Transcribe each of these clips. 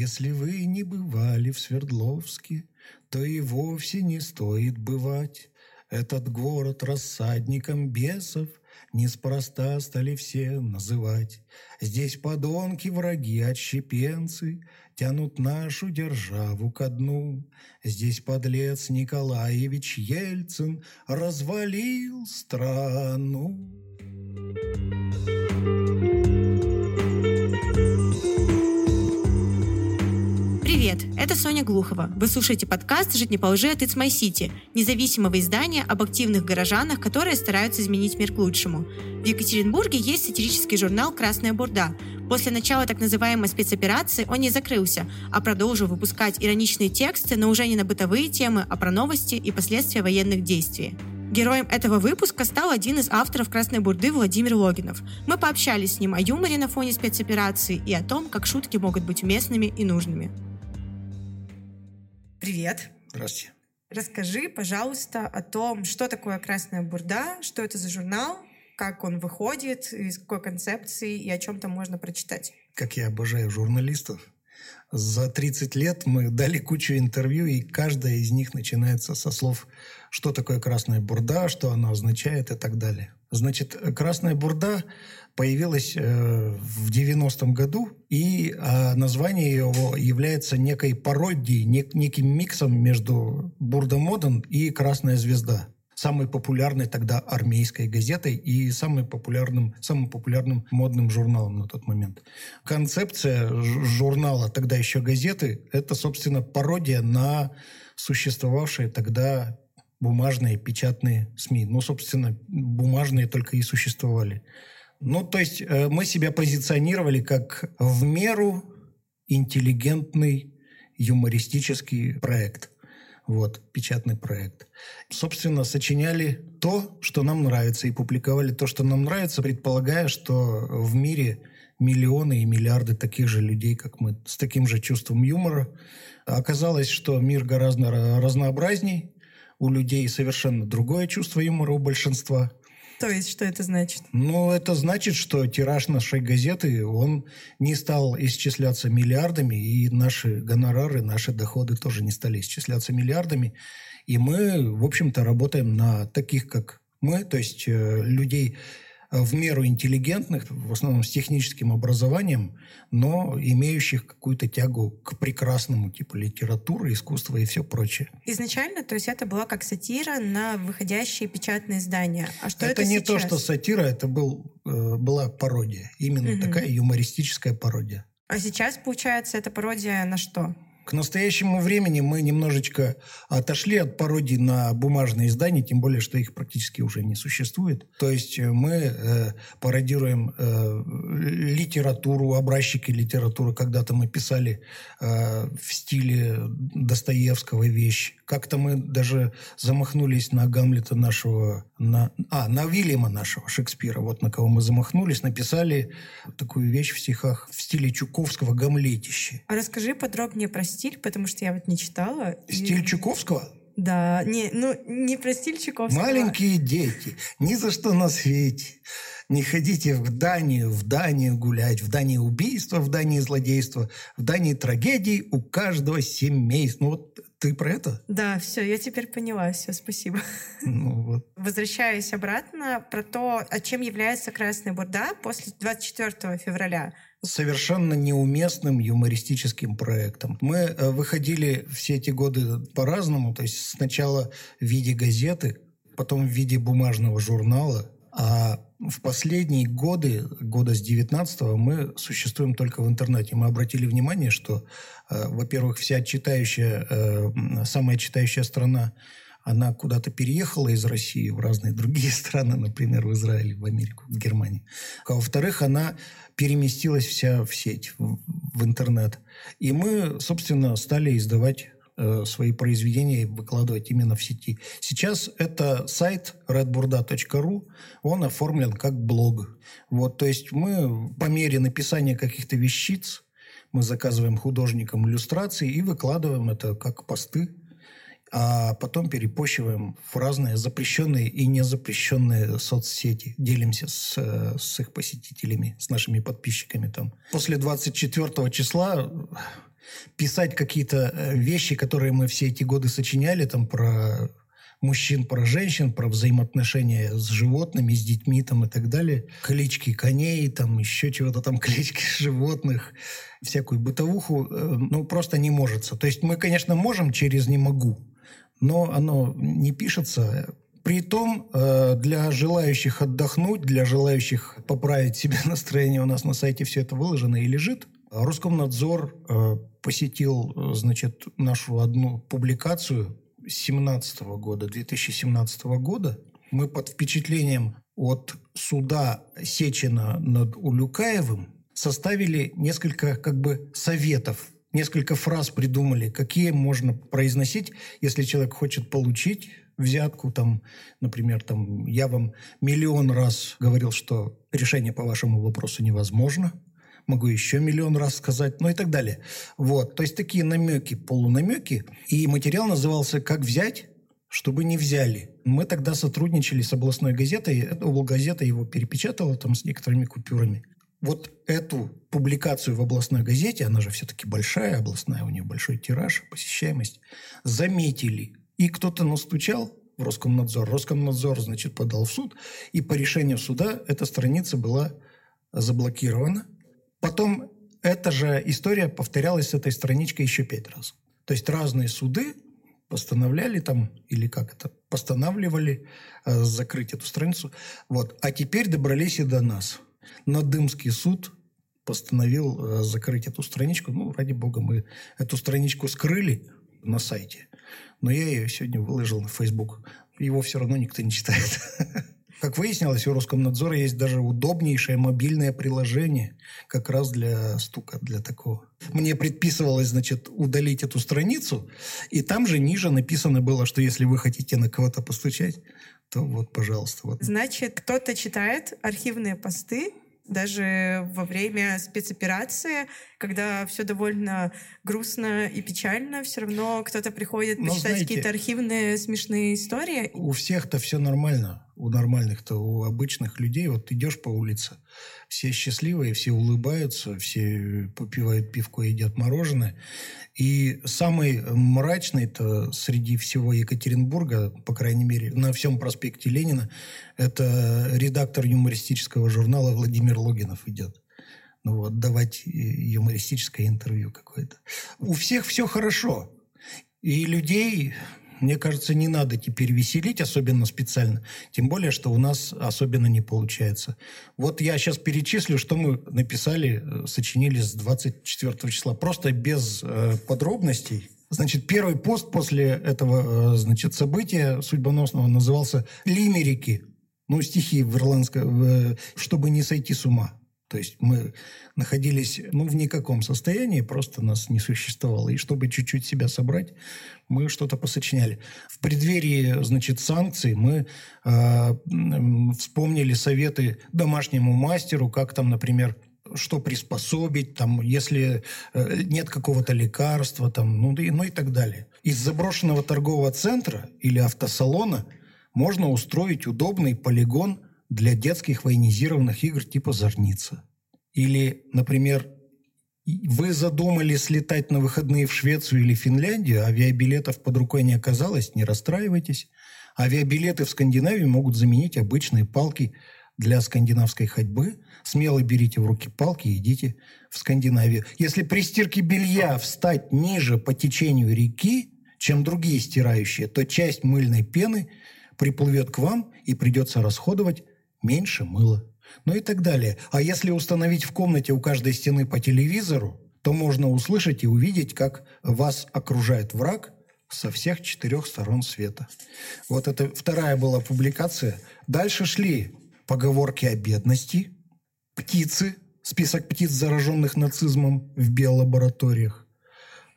Если вы не бывали в Свердловске, то и вовсе не стоит бывать. Этот город рассадником бесов Неспроста стали все называть. Здесь подонки, враги, отщепенцы Тянут нашу державу ко дну. Здесь подлец Николаевич Ельцин Развалил страну. Привет, это Соня Глухова. Вы слушаете подкаст «Жить не по лжи» от It's My City, независимого издания об активных горожанах, которые стараются изменить мир к лучшему. В Екатеринбурге есть сатирический журнал «Красная бурда». После начала так называемой спецоперации он не закрылся, а продолжил выпускать ироничные тексты, но уже не на бытовые темы, а про новости и последствия военных действий. Героем этого выпуска стал один из авторов «Красной бурды» Владимир Логинов. Мы пообщались с ним о юморе на фоне спецоперации и о том, как шутки могут быть уместными и нужными. Привет. Здравствуйте. Расскажи, пожалуйста, о том, что такое «Красная бурда», что это за журнал, как он выходит, из какой концепции и о чем там можно прочитать. Как я обожаю журналистов. За 30 лет мы дали кучу интервью, и каждая из них начинается со слов, что такое красная бурда, что она означает и так далее. Значит, красная бурда появилась э, в 90-м году, и э, название его является некой пародией, нек, неким миксом между Бурда Моден и Красная звезда самой популярной тогда армейской газетой и самым популярным, самым популярным модным журналом на тот момент. Концепция журнала, тогда еще газеты, это, собственно, пародия на существовавшие тогда бумажные печатные СМИ. Ну, собственно, бумажные только и существовали. Ну, то есть э, мы себя позиционировали как в меру интеллигентный юмористический проект. Вот, печатный проект. Собственно, сочиняли то, что нам нравится, и публиковали то, что нам нравится, предполагая, что в мире миллионы и миллиарды таких же людей, как мы, с таким же чувством юмора. Оказалось, что мир гораздо разнообразней, у людей совершенно другое чувство юмора у большинства. То есть, что это значит? Ну, это значит, что тираж нашей газеты, он не стал исчисляться миллиардами, и наши гонорары, наши доходы тоже не стали исчисляться миллиардами. И мы, в общем-то, работаем на таких, как мы, то есть э, людей в меру интеллигентных, в основном с техническим образованием, но имеющих какую-то тягу к прекрасному, типа литературы, искусства и все прочее. Изначально, то есть это была как сатира на выходящие печатные издания. А что это, это не сейчас? то, что сатира, это был, э, была пародия. Именно угу. такая юмористическая пародия. А сейчас, получается, это пародия на что? К настоящему времени мы немножечко отошли от пародий на бумажные издания, тем более, что их практически уже не существует. То есть э, мы э, пародируем э, литературу, образчики литературы. Когда-то мы писали э, в стиле Достоевского вещи. Как-то мы даже замахнулись на Гамлета нашего, на, а, на Вильяма нашего Шекспира. Вот на кого мы замахнулись, написали такую вещь в стихах в стиле Чуковского «Гамлетище». А расскажи подробнее про стиль, потому что я вот не читала. Стиль и... Чуковского? Да, не, ну не про стиль Чуковского. Маленькие дети, ни за что на свете. Не ходите в Данию, в Данию гулять. В Дании убийство, в Дании злодейство, в Дании трагедии у каждого семейства. Ну вот ты про это? Да, все, я теперь поняла, все, спасибо. Ну, вот. Возвращаюсь обратно про то, а чем является Красная Бурда после 24 февраля совершенно неуместным юмористическим проектом. Мы э, выходили все эти годы по-разному, то есть сначала в виде газеты, потом в виде бумажного журнала, а в последние годы, года с 19 мы существуем только в интернете. Мы обратили внимание, что, э, во-первых, вся читающая, э, самая читающая страна она куда-то переехала из России в разные другие страны, например, в Израиль, в Америку, в Германию. А во-вторых, она переместилась вся в сеть, в, в интернет. И мы, собственно, стали издавать э, свои произведения и выкладывать именно в сети. Сейчас это сайт redburda.ru, он оформлен как блог. Вот, то есть мы по мере написания каких-то вещиц, мы заказываем художникам иллюстрации и выкладываем это как посты а потом перепощиваем в разные запрещенные и незапрещенные соцсети. Делимся с, с их посетителями, с нашими подписчиками там. После 24 числа писать какие-то э, вещи, которые мы все эти годы сочиняли, там про мужчин, про женщин, про взаимоотношения с животными, с детьми там и так далее. Клички коней, там еще чего-то там, клички животных, всякую бытовуху, э, ну, просто не может. То есть мы, конечно, можем через «не могу», но оно не пишется. Притом э, для желающих отдохнуть, для желающих поправить себе настроение, у нас на сайте все это выложено и лежит. Роскомнадзор э, посетил, значит, нашу одну публикацию 2017 года, 2017 года. Мы под впечатлением от суда Сечина над Улюкаевым составили несколько как бы советов несколько фраз придумали, какие можно произносить, если человек хочет получить взятку, там, например, там, я вам миллион раз говорил, что решение по вашему вопросу невозможно, могу еще миллион раз сказать, ну и так далее. Вот, то есть такие намеки, полунамеки. И материал назывался «Как взять, чтобы не взяли». Мы тогда сотрудничали с областной газетой, облгазета его перепечатала там с некоторыми купюрами вот эту публикацию в областной газете, она же все-таки большая, областная, у нее большой тираж, посещаемость, заметили. И кто-то настучал в Роскомнадзор. Роскомнадзор, значит, подал в суд, и по решению суда эта страница была заблокирована. Потом эта же история повторялась с этой страничкой еще пять раз. То есть разные суды постановляли там, или как это, постанавливали э, закрыть эту страницу. Вот. А теперь добрались и до нас – Надымский суд постановил э, закрыть эту страничку. Ну, ради бога, мы эту страничку скрыли на сайте, но я ее сегодня выложил на Facebook. Его все равно никто не читает. Как выяснилось, у Роскомнадзора есть даже удобнейшее мобильное приложение как раз для стука, для такого. Мне предписывалось, значит, удалить эту страницу, и там же ниже написано было, что если вы хотите на кого-то постучать, то вот, пожалуйста. Вот. Значит, кто-то читает архивные посты, даже во время спецоперации, когда все довольно грустно и печально, все равно кто-то приходит ну, почитать какие-то архивные смешные истории. У всех-то все нормально у нормальных-то, у обычных людей, вот идешь по улице, все счастливые, все улыбаются, все попивают пивко, едят мороженое. И самый мрачный-то среди всего Екатеринбурга, по крайней мере, на всем проспекте Ленина, это редактор юмористического журнала Владимир Логинов идет ну вот, давать юмористическое интервью какое-то. У всех все хорошо. И людей мне кажется, не надо теперь веселить, особенно специально. Тем более, что у нас особенно не получается. Вот я сейчас перечислю, что мы написали, э, сочинили с 24 числа. Просто без э, подробностей. Значит, первый пост после этого, э, значит, события судьбоносного назывался «Лимерики». Ну, стихи в ирландском, э, чтобы не сойти с ума. То есть мы находились ну, в никаком состоянии, просто нас не существовало. И чтобы чуть-чуть себя собрать, мы что-то посочиняли. В преддверии, значит, санкций мы э, вспомнили советы домашнему мастеру, как там, например, что приспособить, там, если э, нет какого-то лекарства, там, ну, и, ну и так далее. Из заброшенного торгового центра или автосалона можно устроить удобный полигон – для детских военизированных игр типа «Зорница». Или, например, вы задумали слетать на выходные в Швецию или Финляндию, авиабилетов под рукой не оказалось, не расстраивайтесь. Авиабилеты в Скандинавии могут заменить обычные палки для скандинавской ходьбы. Смело берите в руки палки и идите в Скандинавию. Если при стирке белья встать ниже по течению реки, чем другие стирающие, то часть мыльной пены приплывет к вам и придется расходовать меньше мыла. Ну и так далее. А если установить в комнате у каждой стены по телевизору, то можно услышать и увидеть, как вас окружает враг со всех четырех сторон света. Вот это вторая была публикация. Дальше шли поговорки о бедности, птицы, список птиц, зараженных нацизмом в биолабораториях,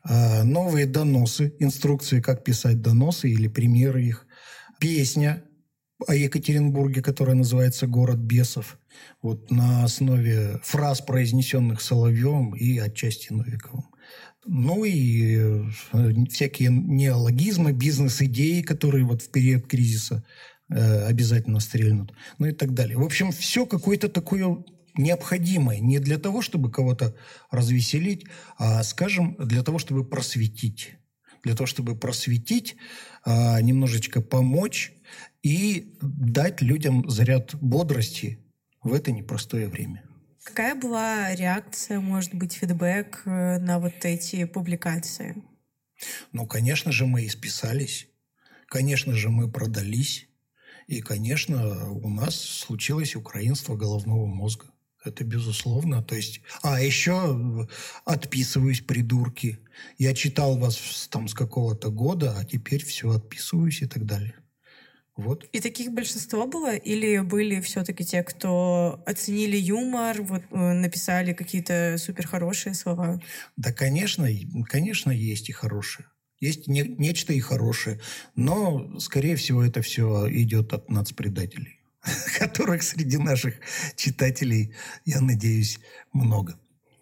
а, новые доносы, инструкции, как писать доносы или примеры их, песня о Екатеринбурге, которая называется «Город бесов», вот на основе фраз, произнесенных Соловьевым и отчасти Новиковым. Ну и э, всякие неологизмы, бизнес-идеи, которые вот в период кризиса э, обязательно стрельнут, ну и так далее. В общем, все какое-то такое необходимое не для того, чтобы кого-то развеселить, а, скажем, для того, чтобы просветить. Для того, чтобы просветить, а, немножечко помочь и дать людям заряд бодрости в это непростое время. Какая была реакция, может быть, фидбэк э, на вот эти публикации? Ну, конечно же, мы исписались. Конечно же, мы продались. И, конечно, у нас случилось украинство головного мозга. Это безусловно. То есть, а еще отписываюсь, придурки. Я читал вас там с какого-то года, а теперь все отписываюсь и так далее. Вот. И таких большинство было? Или были все-таки те, кто оценили юмор, вот, э, написали какие-то супер хорошие слова? Да, конечно, конечно, есть и хорошие. Есть не, нечто и хорошее. Но, скорее всего, это все идет от нацпредателей, которых среди наших читателей, я надеюсь, много.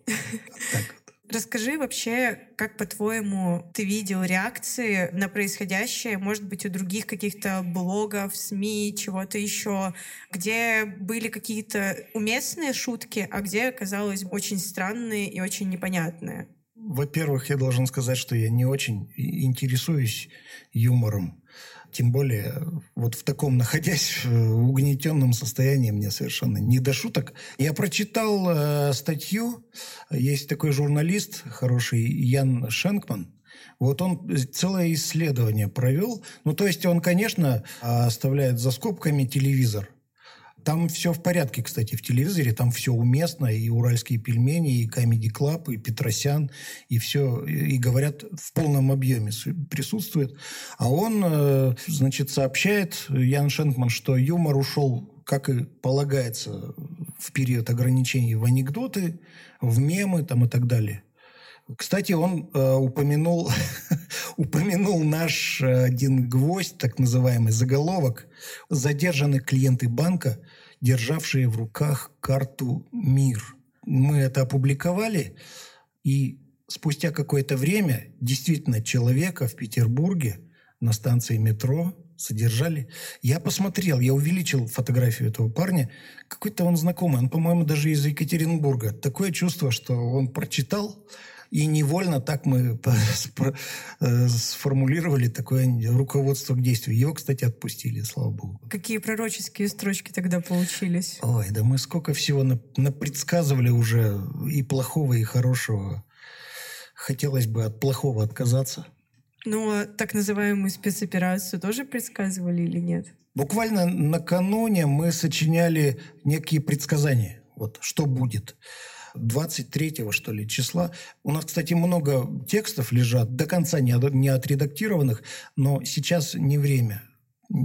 Так Расскажи вообще, как, по-твоему, ты видел реакции на происходящее, может быть, у других каких-то блогов, СМИ, чего-то еще, где были какие-то уместные шутки, а где оказалось очень странные и очень непонятные? Во-первых, я должен сказать, что я не очень интересуюсь юмором. Тем более, вот в таком, находясь в угнетенном состоянии, мне совершенно не до шуток. Я прочитал э, статью, есть такой журналист хороший, Ян Шенкман, вот он целое исследование провел. Ну, то есть он, конечно, оставляет за скобками телевизор – там все в порядке, кстати, в телевизоре. Там все уместно. И «Уральские пельмени», и «Comedy Club», и «Петросян». И все, и говорят, в полном объеме присутствует. А он, э, значит, сообщает, Ян Шенкман, что юмор ушел, как и полагается, в период ограничений в анекдоты, в мемы там и так далее. Кстати, он э, упомянул, упомянул наш э, один гвоздь, так называемый заголовок. Задержаны клиенты банка, державшие в руках карту МИР. Мы это опубликовали, и спустя какое-то время действительно человека в Петербурге на станции метро содержали. Я посмотрел, я увеличил фотографию этого парня. Какой-то он знакомый, он, по-моему, даже из Екатеринбурга. Такое чувство, что он прочитал и невольно так мы э, сформулировали такое руководство к действию. Его, кстати, отпустили, слава богу. Какие пророческие строчки тогда получились? Ой, да мы сколько всего напредсказывали уже и плохого, и хорошего. Хотелось бы от плохого отказаться. Ну, а так называемую спецоперацию тоже предсказывали или нет? Буквально накануне мы сочиняли некие предсказания. Вот что будет. 23 что ли, числа. У нас, кстати, много текстов лежат, до конца не, не отредактированных, но сейчас не время.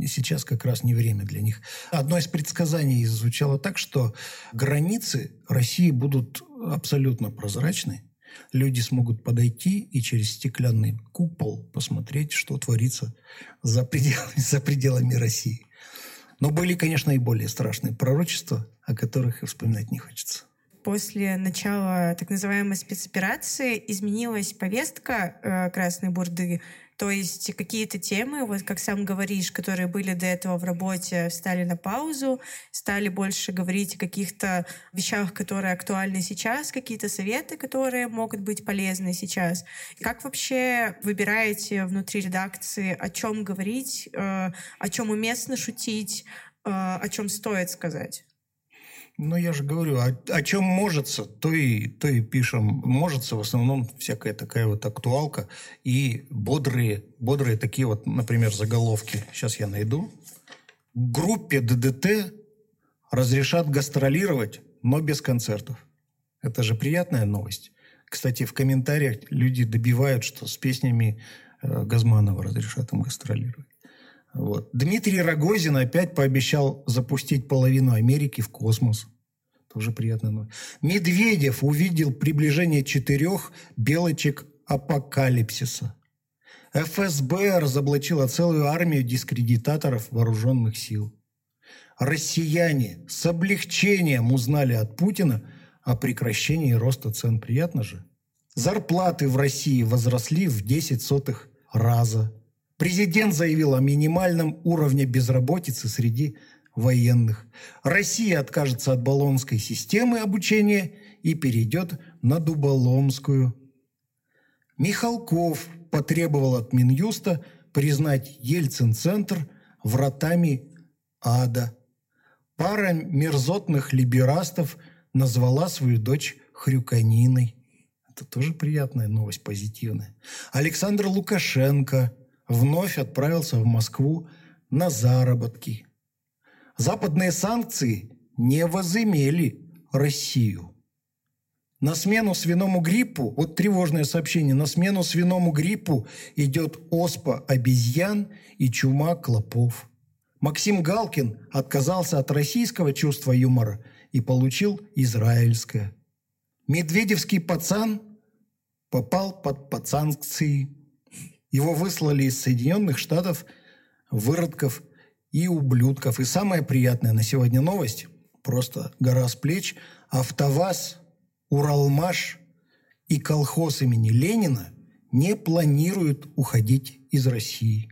Сейчас как раз не время для них. Одно из предсказаний звучало так, что границы России будут абсолютно прозрачны. Люди смогут подойти и через стеклянный купол посмотреть, что творится за пределами, за пределами России. Но были, конечно, и более страшные пророчества, о которых и вспоминать не хочется после начала так называемой спецоперации изменилась повестка э, Красной Бурды, то есть какие-то темы, вот как сам говоришь, которые были до этого в работе, стали на паузу, стали больше говорить о каких-то вещах, которые актуальны сейчас, какие-то советы, которые могут быть полезны сейчас. Как вообще выбираете внутри редакции, о чем говорить, э, о чем уместно шутить, э, о чем стоит сказать? Ну, я же говорю, о, о чем можется, то и, то и пишем. Можется в основном всякая такая вот актуалка и бодрые, бодрые такие вот, например, заголовки. Сейчас я найду. Группе ДДТ разрешат гастролировать, но без концертов. Это же приятная новость. Кстати, в комментариях люди добивают, что с песнями э, Газманова разрешат им гастролировать. Вот. Дмитрий Рогозин опять пообещал запустить половину Америки в космос. Тоже приятно. Медведев увидел приближение четырех белочек апокалипсиса. ФСБ разоблачила целую армию дискредитаторов вооруженных сил. Россияне с облегчением узнали от Путина о прекращении роста цен. Приятно же? Зарплаты в России возросли в 10 сотых раза. Президент заявил о минимальном уровне безработицы среди военных. Россия откажется от баллонской системы обучения и перейдет на дуболомскую. Михалков потребовал от Минюста признать Ельцин-центр вратами ада. Пара мерзотных либерастов назвала свою дочь Хрюканиной. Это тоже приятная новость, позитивная. Александр Лукашенко вновь отправился в Москву на заработки. Западные санкции не возымели Россию. На смену свиному гриппу, вот тревожное сообщение, на смену свиному гриппу идет оспа обезьян и чума клопов. Максим Галкин отказался от российского чувства юмора и получил израильское. Медведевский пацан попал под подсанкции. Его выслали из Соединенных Штатов выродков и ублюдков. И самая приятная на сегодня новость, просто гора с плеч, АвтоВАЗ, Уралмаш и колхоз имени Ленина не планируют уходить из России.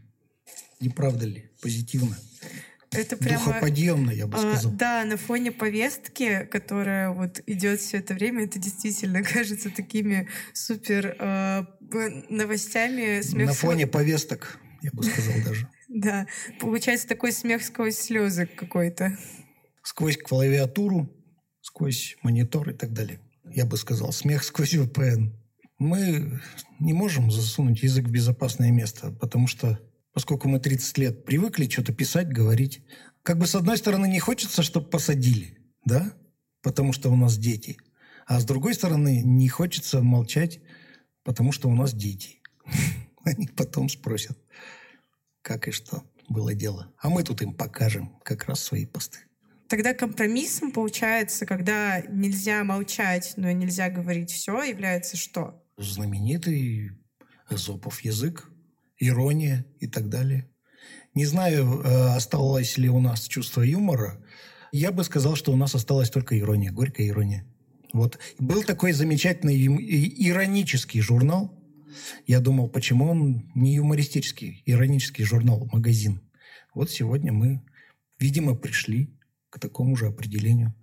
Не правда ли? Позитивно. Это прямо... Духоподъемно, я бы сказал. А, да, на фоне повестки, которая вот идет все это время, это действительно кажется такими супер э, новостями. Смех на фоне повесток, я бы сказал даже. Да, получается такой смех сквозь слезы какой-то. Сквозь клавиатуру, сквозь монитор и так далее. Я бы сказал, смех сквозь VPN. Мы не можем засунуть язык в безопасное место, потому что поскольку мы 30 лет привыкли что-то писать, говорить. Как бы с одной стороны не хочется, чтобы посадили, да, потому что у нас дети. А с другой стороны не хочется молчать, потому что у нас дети. Они потом спросят, как и что было дело. А мы тут им покажем как раз свои посты. Тогда компромиссом получается, когда нельзя молчать, но нельзя говорить все, является что? Знаменитый Эзопов язык ирония и так далее. Не знаю, э, осталось ли у нас чувство юмора. Я бы сказал, что у нас осталась только ирония, горькая ирония. Вот. Был такой замечательный иронический журнал. Я думал, почему он не юмористический, иронический журнал, магазин. Вот сегодня мы, видимо, пришли к такому же определению.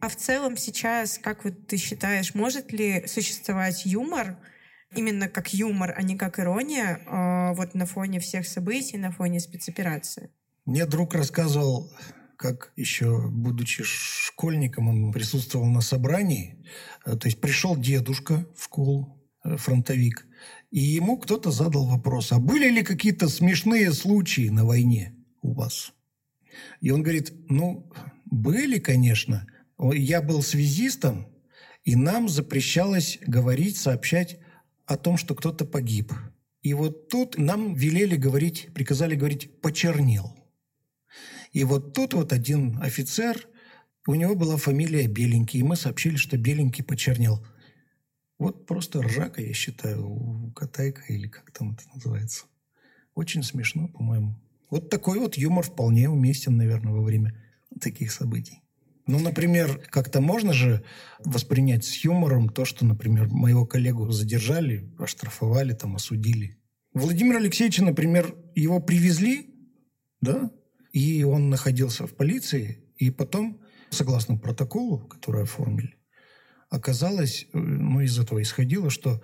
А в целом сейчас, как вот ты считаешь, может ли существовать юмор – именно как юмор, а не как ирония, а, вот на фоне всех событий, на фоне спецоперации? Мне друг рассказывал, как еще будучи школьником, он присутствовал на собрании. Э, то есть пришел дедушка в школу, э, фронтовик, и ему кто-то задал вопрос, а были ли какие-то смешные случаи на войне у вас? И он говорит, ну, были, конечно. Я был связистом, и нам запрещалось говорить, сообщать о том, что кто-то погиб. И вот тут нам велели говорить, приказали говорить «почернел». И вот тут вот один офицер, у него была фамилия Беленький, и мы сообщили, что Беленький почернел. Вот просто ржака, я считаю, катайка или как там это называется. Очень смешно, по-моему. Вот такой вот юмор вполне уместен, наверное, во время таких событий. Ну, например, как-то можно же воспринять с юмором то, что, например, моего коллегу задержали, оштрафовали, там, осудили. Владимир Алексеевич, например, его привезли, да, и он находился в полиции, и потом, согласно протоколу, который оформили, оказалось, э, ну, из этого исходило, что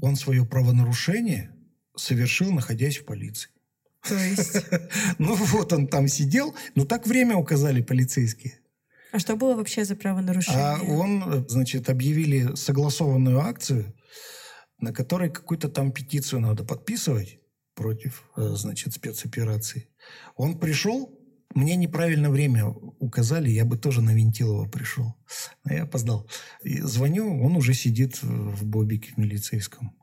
он свое правонарушение совершил, находясь в полиции. То есть? Ну, вот он там сидел, но так время указали полицейские. А что было вообще за правонарушение? А он, значит, объявили согласованную акцию, на которой какую-то там петицию надо подписывать против, э, значит, спецоперации. Он пришел, мне неправильно время указали, я бы тоже на Винтилова пришел. Но я опоздал. И звоню, он уже сидит в бобике в милицейском.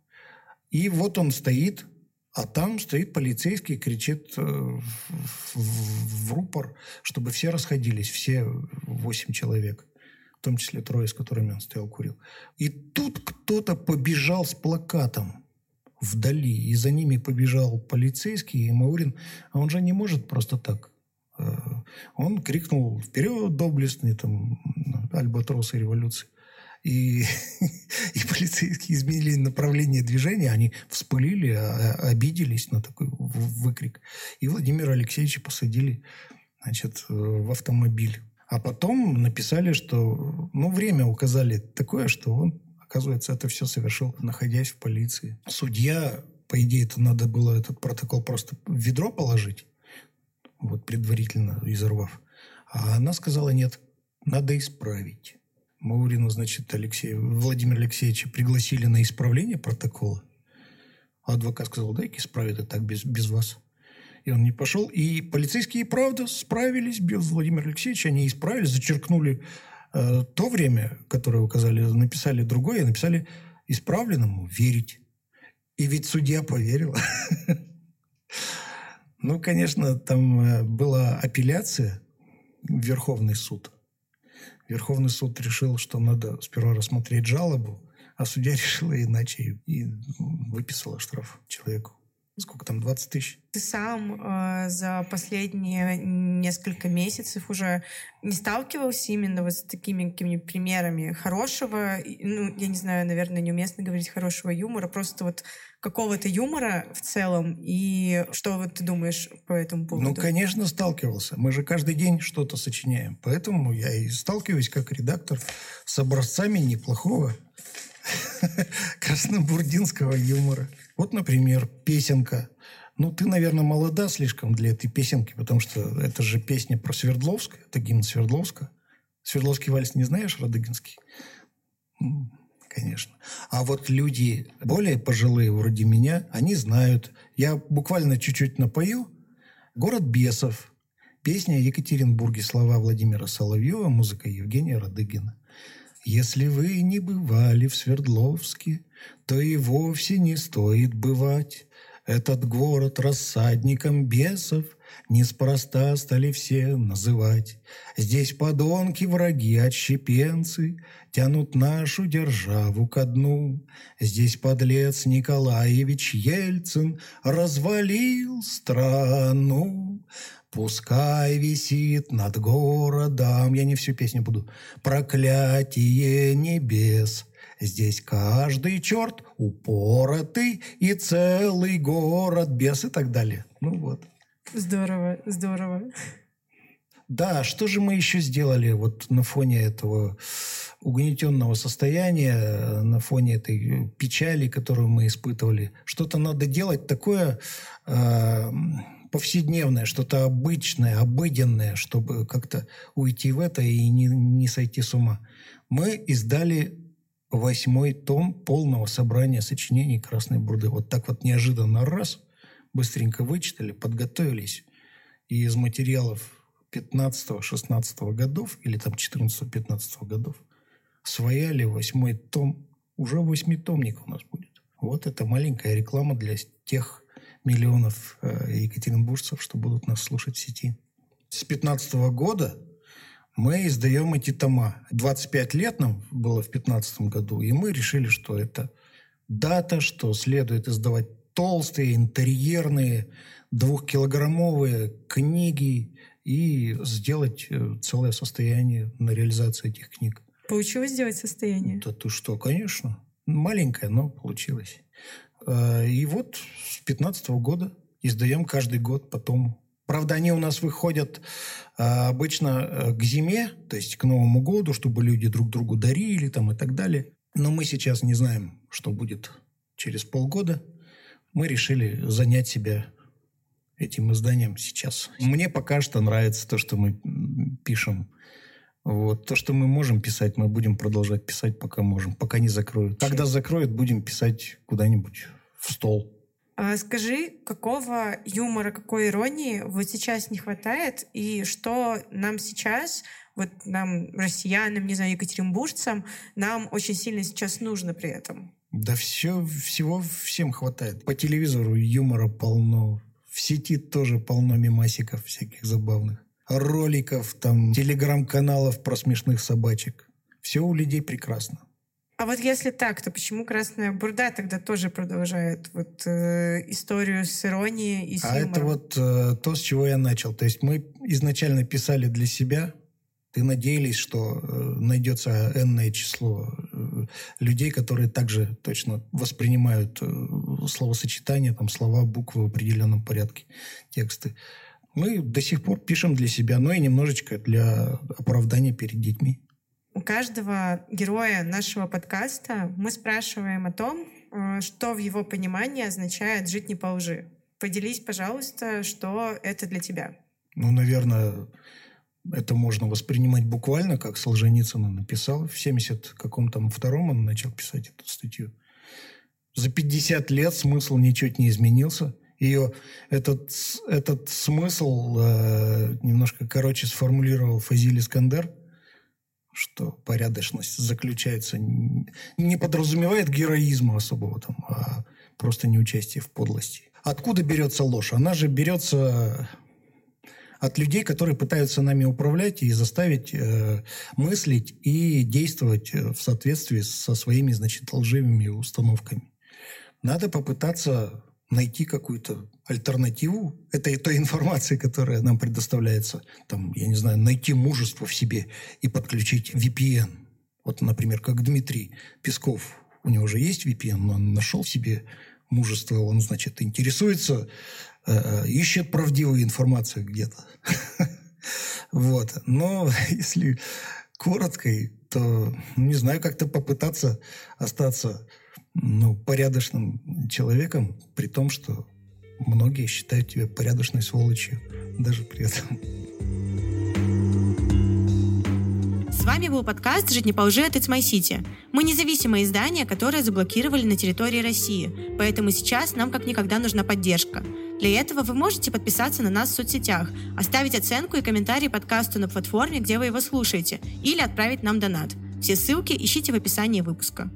И вот он стоит, а там стоит полицейский, кричит э, в рупор, чтобы все расходились, все восемь человек, в том числе трое, с которыми он стоял, курил. И тут кто-то побежал с плакатом вдали, и за ними побежал полицейский и Маурин, а он же не может просто так. Э, он крикнул «Вперед, доблестный, там, альбатросы революции!» И, и полицейские изменили направление движения, они вспылили, а, обиделись на такой выкрик. И Владимира Алексеевича посадили значит, в автомобиль. А потом написали, что, ну, время указали такое, что он, оказывается, это все совершил, находясь в полиции. Судья, по идее, это надо было этот протокол просто в ведро положить, вот предварительно изорвав. А она сказала, нет, надо исправить. Маурину, значит, Алексея, Владимира Алексеевича пригласили на исправление протокола. А адвокат сказал, дай-ка исправит это так без, без вас. И он не пошел. И полицейские, правда, справились без Владимира Алексеевича. Они исправили, зачеркнули э, то время, которое указали, написали другое, написали исправленному верить. И ведь судья поверил. Ну, конечно, там э, была апелляция в Верховный суд. Верховный суд решил, что надо сперва рассмотреть жалобу, а судья решила иначе и выписала штраф человеку. Сколько там, 20 тысяч? Ты сам э, за последние несколько месяцев уже не сталкивался именно вот с такими какими-нибудь примерами хорошего, ну, я не знаю, наверное, неуместно говорить хорошего юмора, просто вот какого-то юмора в целом, и что вот ты думаешь по этому поводу? Ну, конечно, сталкивался. Мы же каждый день что-то сочиняем. Поэтому я и сталкиваюсь как редактор с образцами неплохого краснобурдинского юмора. Вот, например, песенка. Ну, ты, наверное, молода слишком для этой песенки, потому что это же песня про Свердловск, это гимн Свердловска. Свердловский вальс не знаешь, Радыгинский? Конечно. А вот люди более пожилые, вроде меня, они знают. Я буквально чуть-чуть напою. «Город бесов». Песня Екатеринбурге, слова Владимира Соловьева, музыка Евгения Радыгина. Если вы не бывали в Свердловске, то и вовсе не стоит бывать. Этот город рассадником бесов неспроста стали все называть. Здесь подонки, враги, отщепенцы тянут нашу державу ко дну. Здесь подлец Николаевич Ельцин развалил страну. Пускай висит над городом, я не всю песню буду, проклятие небес. Здесь каждый черт упоротый и целый город без и так далее. Ну вот. Здорово, здорово. Да, что же мы еще сделали вот на фоне этого угнетенного состояния, на фоне этой печали, которую мы испытывали? Что-то надо делать такое, э, повседневное, что-то обычное, обыденное, чтобы как-то уйти в это и не, не сойти с ума. Мы издали восьмой том полного собрания сочинений Красной Бурды. Вот так вот неожиданно раз, быстренько вычитали, подготовились. И из материалов 15-16 годов, или там 14-15 годов, свояли восьмой том. Уже восьмитомник у нас будет. Вот это маленькая реклама для тех миллионов э, екатеринбуржцев, что будут нас слушать в сети. С 2015 года мы издаем эти тома. 25 лет нам было в 2015 году, и мы решили, что это дата, что следует издавать толстые, интерьерные, двухкилограммовые книги и сделать э, целое состояние на реализацию этих книг. Получилось сделать состояние? Да ты что, конечно. Маленькое, но получилось. Э, и вот с 2015 года издаем каждый год потом. Правда, они у нас выходят э, обычно э, к зиме, то есть к Новому году, чтобы люди друг другу дарили там и так далее. Но мы сейчас не знаем, что будет через полгода. Мы решили занять себя этим изданием сейчас. Мне пока что нравится то, что мы пишем вот. То, что мы можем писать, мы будем продолжать писать, пока можем, пока не закроют. Когда закроют, будем писать куда-нибудь в стол. А скажи, какого юмора, какой иронии вот сейчас не хватает, и что нам сейчас, вот нам, россиянам, не знаю, екатеринбуржцам, нам очень сильно сейчас нужно при этом? Да все, всего всем хватает. По телевизору юмора полно. В сети тоже полно мемасиков всяких забавных роликов, там, телеграм-каналов про смешных собачек. Все у людей прекрасно. А вот если так, то почему Красная Бурда тогда тоже продолжает вот э, историю с иронией и с А юмором? это вот э, то, с чего я начал. То есть мы изначально писали для себя, и надеялись, что э, найдется энное число э, людей, которые также точно воспринимают э, словосочетания, там, слова, буквы в определенном порядке, тексты. Мы до сих пор пишем для себя, но и немножечко для оправдания перед детьми. У каждого героя нашего подкаста мы спрашиваем о том, э, что в его понимании означает «жить не по лжи». Поделись, пожалуйста, что это для тебя. Ну, наверное, это можно воспринимать буквально, как Солженицын написал. В 70 каком там втором он начал писать эту статью. За 50 лет смысл ничуть не изменился. Ее этот, этот смысл э, немножко короче сформулировал Фазиль Искандер, что порядочность заключается, не подразумевает героизма особого там, а просто неучастие в подлости. Откуда берется ложь? Она же берется от людей, которые пытаются нами управлять и заставить э, мыслить и действовать э, в соответствии со своими, значит, лживыми установками. Надо попытаться найти какую-то альтернативу этой той информации, которая нам предоставляется. Там, я не знаю, найти мужество в себе и подключить VPN. Вот, например, как Дмитрий Песков. У него же есть VPN, но он нашел в себе мужество, он, значит, интересуется Э, ищет правдивую информацию где-то. Вот. Но если коротко, то, не знаю, как-то попытаться остаться ну, порядочным человеком, при том, что многие считают тебя порядочной сволочью даже при этом. С вами был подкаст «Жить не по лжи» от It's My City. Мы независимое издание, которое заблокировали на территории России, поэтому сейчас нам как никогда нужна поддержка. Для этого вы можете подписаться на нас в соцсетях, оставить оценку и комментарий подкасту на платформе, где вы его слушаете, или отправить нам донат. Все ссылки ищите в описании выпуска.